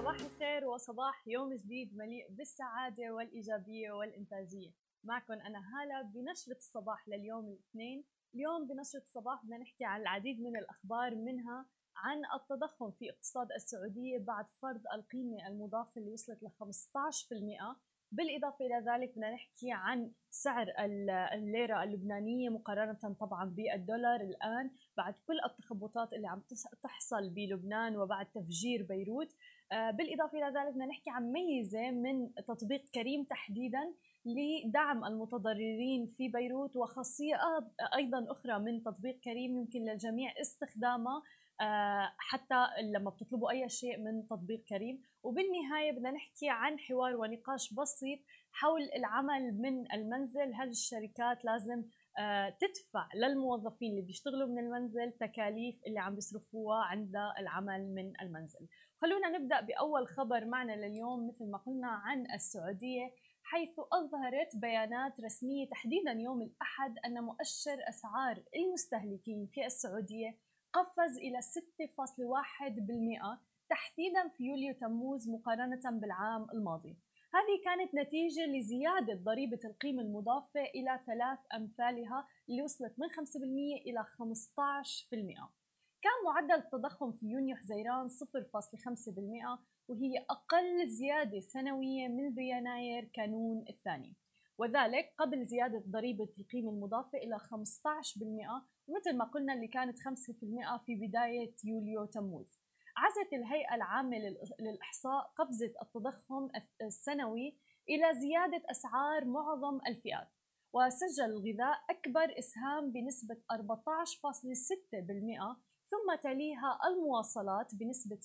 صباح الخير وصباح يوم جديد مليء بالسعادة والإيجابية والإنتاجية. معكم أنا هالة بنشرة الصباح لليوم الاثنين. اليوم بنشرة الصباح بدنا نحكي عن العديد من الأخبار منها عن التضخم في اقتصاد السعودية بعد فرض القيمة المضافة اللي وصلت ل 15% بالإضافة إلى ذلك بدنا نحكي عن سعر الليرة اللبنانية مقارنة طبعا بالدولار. الآن بعد كل التخبطات اللي عم تحصل بلبنان وبعد تفجير بيروت آه، بالإضافة إلى ذلك بدنا نحكي عن ميزة من تطبيق كريم تحديدا لدعم المتضررين في بيروت وخاصية أيضا أخرى من تطبيق كريم يمكن للجميع استخدامها آه، حتى لما بتطلبوا أي شيء من تطبيق كريم. وبالنهاية بدنا نحكي عن حوار ونقاش بسيط حول العمل من المنزل. هل الشركات لازم تدفع للموظفين اللي بيشتغلوا من المنزل تكاليف اللي عم بيصرفوها عند العمل من المنزل. خلونا نبدأ بأول خبر معنا لليوم مثل ما قلنا عن السعودية حيث أظهرت بيانات رسمية تحديدا يوم الأحد أن مؤشر أسعار المستهلكين في السعودية قفز إلى 6.1% تحديدا في يوليو تموز مقارنة بالعام الماضي. هذه كانت نتيجة لزيادة ضريبة القيمة المضافة إلى ثلاث أمثالها اللي وصلت من 5% إلى 15% كان معدل التضخم في يونيو حزيران 0.5% وهي أقل زيادة سنوية منذ يناير كانون الثاني. وذلك قبل زيادة ضريبة القيمة المضافة إلى 15% مثل ما قلنا اللي كانت 5% في بداية يوليو تموز. عزت الهيئة العامة للإحصاء قفزة التضخم السنوي إلى زيادة أسعار معظم الفئات وسجل الغذاء أكبر إسهام بنسبة 14.6% ثم تليها المواصلات بنسبة 7.3%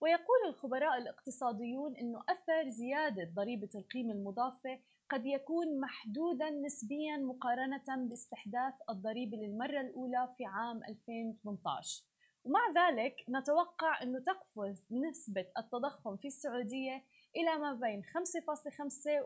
ويقول الخبراء الاقتصاديون أن أثر زيادة ضريبة القيمة المضافة قد يكون محدودا نسبيا مقارنة باستحداث الضريبة للمرة الأولى في عام 2018 ومع ذلك نتوقع أنه تقفز نسبة التضخم في السعودية إلى ما بين 5.5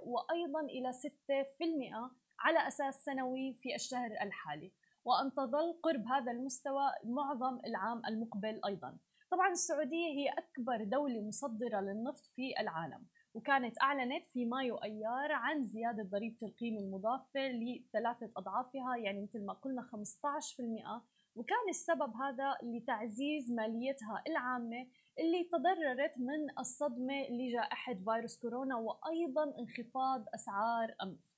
وأيضا إلى 6% على أساس سنوي في الشهر الحالي. وأن تظل قرب هذا المستوى معظم العام المقبل أيضا. طبعا السعودية هي أكبر دولة مصدرة للنفط في العالم وكانت أعلنت في مايو أيار عن زيادة ضريبة القيمة المضافة لثلاثة أضعافها يعني مثل ما قلنا 15% وكان السبب هذا لتعزيز ماليتها العامة اللي تضررت من الصدمة لجائحة فيروس كورونا وأيضا انخفاض أسعار النفط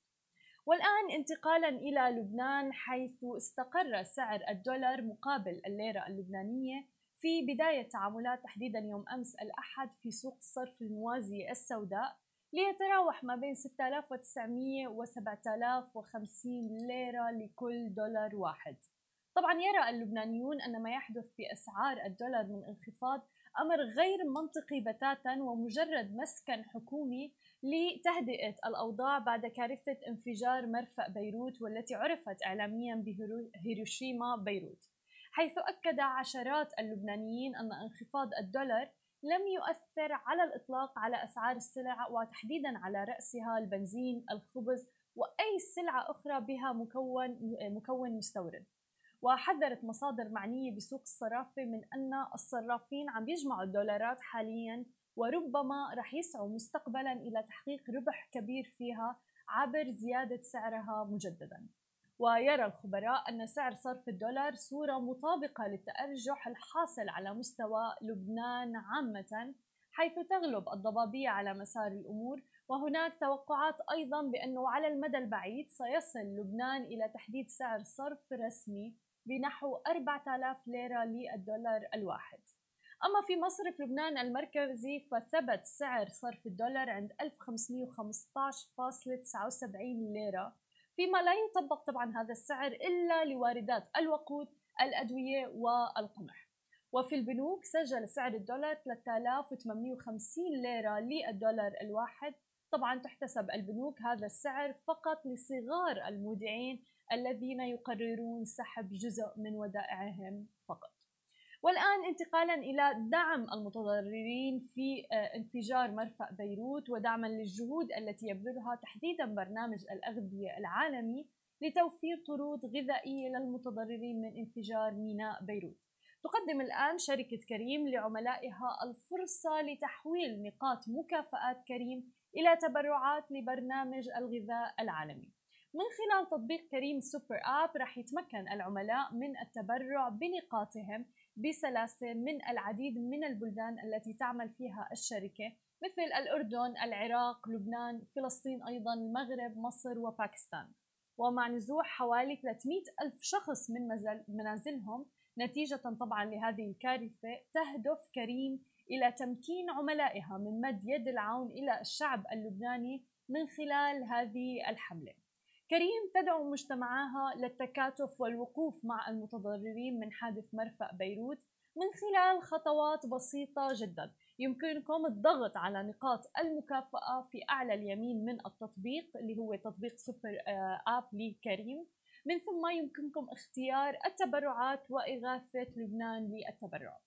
والآن انتقالا إلى لبنان حيث استقر سعر الدولار مقابل الليرة اللبنانية في بداية تعاملات تحديدا يوم أمس الأحد في سوق الصرف الموازية السوداء ليتراوح ما بين 6900 و 7050 ليرة لكل دولار واحد. طبعا يرى اللبنانيون أن ما يحدث في أسعار الدولار من انخفاض أمر غير منطقي بتاتا ومجرد مسكن حكومي لتهدئة الأوضاع بعد كارثة انفجار مرفأ بيروت والتي عرفت إعلاميا بهيروشيما بيروت حيث أكد عشرات اللبنانيين أن انخفاض الدولار لم يؤثر على الإطلاق على أسعار السلع وتحديدا على رأسها البنزين الخبز وأي سلعة أخرى بها مكون, مكون مستورد. وحذرت مصادر معنية بسوق الصرافة من أن الصرافين عم يجمعوا الدولارات حاليا وربما رح يسعوا مستقبلا إلى تحقيق ربح كبير فيها عبر زيادة سعرها مجددا. ويرى الخبراء أن سعر صرف الدولار صورة مطابقة للتأرجح الحاصل على مستوى لبنان عامة حيث تغلب الضبابية على مسار الأمور. وهناك توقعات أيضا بأنه على المدى البعيد سيصل لبنان إلى تحديد سعر صرف رسمي بنحو 4000 ليرة للدولار الواحد. أما في مصرف لبنان المركزي فثبت سعر صرف الدولار عند 1515.79 ليرة فيما لا يطبق طبعا هذا السعر إلا لواردات الوقود الأدوية والقمح. وفي البنوك سجل سعر الدولار 3850 ليرة للدولار الواحد. طبعا تحتسب البنوك هذا السعر فقط لصغار المودعين الذين يقررون سحب جزء من ودائعهم فقط. والآن انتقالا إلى دعم المتضررين في آه، انفجار مرفأ بيروت ودعما للجهود التي يبذلها تحديدا برنامج الأغذية العالمي لتوفير طرود غذائية للمتضررين من انفجار ميناء بيروت. تقدم الآن شركة كريم لعملائها الفرصة لتحويل نقاط مكافآت كريم إلى تبرعات لبرنامج الغذاء العالمي. من خلال تطبيق كريم سوبر آب رح يتمكن العملاء من التبرع بنقاطهم بسلاسة من العديد من البلدان التي تعمل فيها الشركة مثل الأردن، العراق، لبنان، فلسطين أيضا، المغرب، مصر وباكستان. ومع نزوح حوالي 300 ألف شخص من منازلهم نتيجة طبعا لهذه الكارثة تهدف كريم إلى تمكين عملائها من مد يد العون إلى الشعب اللبناني من خلال هذه الحملة. كريم تدعو مجتمعاها للتكاتف والوقوف مع المتضررين من حادث مرفأ بيروت من خلال خطوات بسيطة جدا. يمكنكم الضغط على نقاط المكافأة في أعلى اليمين من التطبيق اللي هو تطبيق سوبر آب لكريم. من ثم يمكنكم اختيار التبرعات وإغاثة لبنان للتبرع.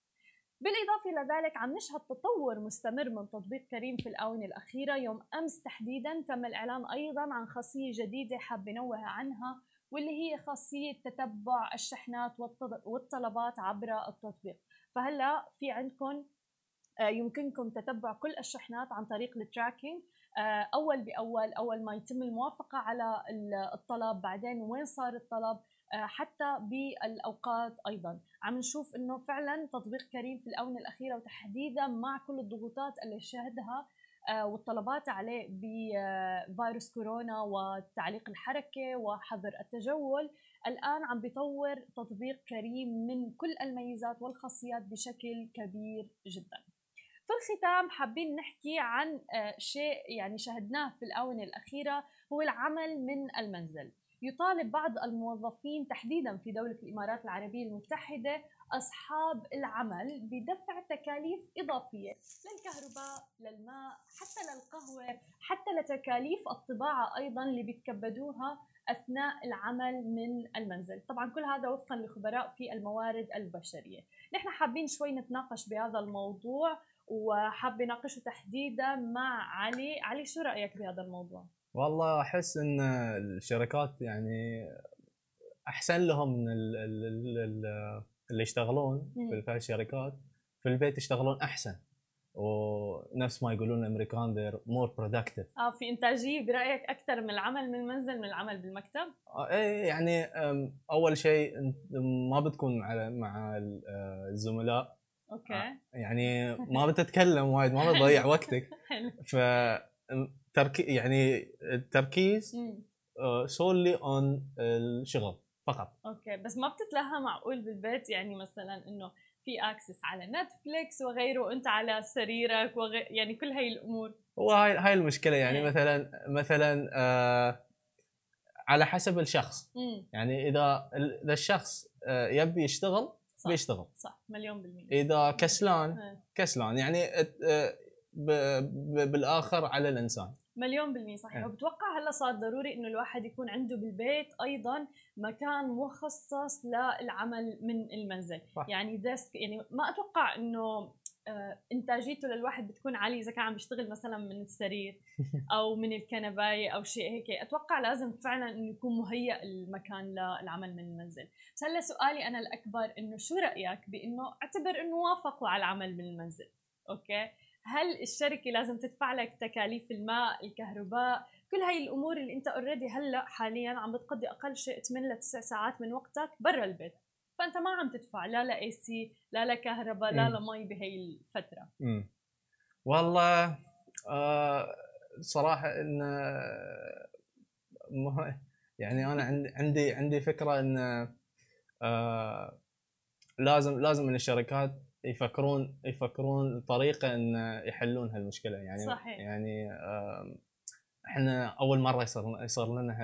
بالإضافة إلى ذلك عم نشهد تطور مستمر من تطبيق كريم في الآونة الأخيرة. يوم أمس تحديدا تم الإعلان أيضا عن خاصية جديدة حاب نوه عنها واللي هي خاصية تتبع الشحنات والطلبات عبر التطبيق. فهلأ في عندكم آه، يمكنكم تتبع كل الشحنات عن طريق التراكينج آه، أول بأول أول ما يتم الموافقة على الطلب بعدين وين صار الطلب؟ حتى بالأوقات أيضا. عم نشوف إنه فعلا تطبيق كريم في الآونة الأخيرة وتحديدا مع كل الضغوطات اللي شهدها والطلبات عليه بفيروس كورونا وتعليق الحركة وحظر التجول الآن عم بيطور تطبيق كريم من كل الميزات والخاصيات بشكل كبير جدا. في الختام حابين نحكي عن آه، شيء يعني شهدناه في الآونة الأخيرة هو العمل من المنزل. يطالب بعض الموظفين تحديدا في دولة الإمارات العربية المتحدة أصحاب العمل بدفع تكاليف إضافية للكهرباء للماء حتى للقهوة حتى لتكاليف الطباعة أيضا اللي بيتكبدوها أثناء العمل من المنزل. طبعا كل هذا وفقا لخبراء في الموارد البشرية. نحن حابين شوي نتناقش بهذا الموضوع وحابه ناقشه تحديدا مع علي. علي شو رأيك بهذا الموضوع؟ والله أحس إن الشركات يعني أحسن لهم من اللي يشتغلون في الشركات. في البيت يشتغلون أحسن. ونفس ما يقولون الأمريكان they're more productive. آه في إنتاجية برأيك أكثر من العمل من المنزل من العمل بالمكتب؟ آه إيه يعني أول شيء ما بتكون مع مع الزملاء. okay. آه، يعني ما بتتكلم وايد ما بتضيع وقتك. ف تركي يعني التركيز solely on الشغل فقط. okay بس ما بتتلهى معقول بالبيت يعني مثلا إنه في access على نتفليكس وغيره وأنت على سريرك وغير يعني كل هاي الأمور؟ هو هاي هاي المشكلة يعني مثلا مثلا آه على حسب الشخص. مم. يعني إذا إذا الشخص آه يبي يشتغل صح بيشتغل. صح مليون بالمية. إذا كسلان كسلان. يعني بالآخر على الإنسان. مليون بالمية صحيح. وبتوقع هلا صار ضروري إنه الواحد يكون عنده بالبيت أيضا مكان مخصص للعمل من المنزل. صح. يعني ديسك يعني ما أتوقع إنه آه، إنتاجيته للواحد بتكون عالية إذا كان عم بيشتغل مثلا من السرير أو من الكنباية أو شيء هيك. أتوقع لازم فعلا إنه يكون مهيأ المكان للعمل من المنزل. بس هلا سؤالي أنا الأكبر إنه شو رأيك بإنه أعتبر إنه وافقوا على العمل من المنزل okay؟ هل الشركة لازم تدفع لك تكاليف الماء الكهرباء كل هاي الأمور اللي أنت already هلأ حاليا عم بتقضي أقل شيء 8 ل 9 ساعات من وقتك برا البيت. فأنت ما عم تدفع لا لاي سي لا لكهرباء لا لمي بهي الفترة. امم والله آه صراحة إن يعني أنا عندي عندي عندي فكرة إن آه لازم لازم من الشركات يفكرون يفكرون طريقة إن يحلون هالمشكلة. يعني صحيح. يعني إحنا أول مرة يصير يصير لنا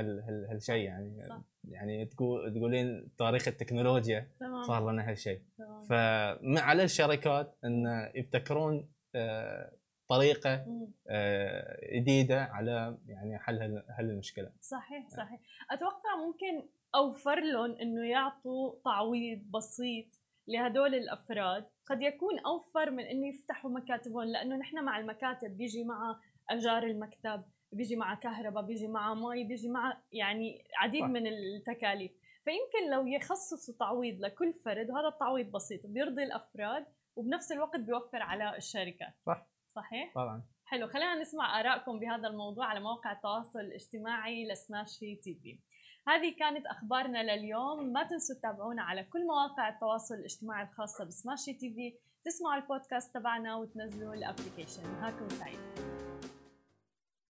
هالشيء. يعني صح. يعني تقول تقولين تاريخ التكنولوجيا تمام. صار لنا هالشيء. فمع على الشركات إن يبتكرون آه، طريقة آه، جديدة على يعني حل هل المشكلة. صحيح صحيح. أتوقع ممكن أوفر لهم إنه يعطوا تعويض بسيط لهدول الأفراد قد يكون أوفر من إنه يفتحوا مكاتبهم لأنه نحن مع المكاتب بيجي مع اجار المكتب بيجي مع كهرباء بيجي مع مي بيجي مع يعني عديد صح. من التكاليف. فيمكن لو يخصصوا تعويض لكل فرد وهذا التعويض بسيط بيرضي الأفراد وبنفس الوقت بيوفر على الشركات صح. صحيح؟ طبعا. حلو خلينا نسمع آرائكم بهذا الموضوع على مواقع التواصل الاجتماعي لسماشي تي في. هذه كانت أخبارنا لليوم. ما تنسوا تتابعونا على كل مواقع التواصل الاجتماعي الخاصة بسماشي تي في. تسمعوا البودكاست تبعنا وتنزلوا الابلكيشن نهاركم سعيد.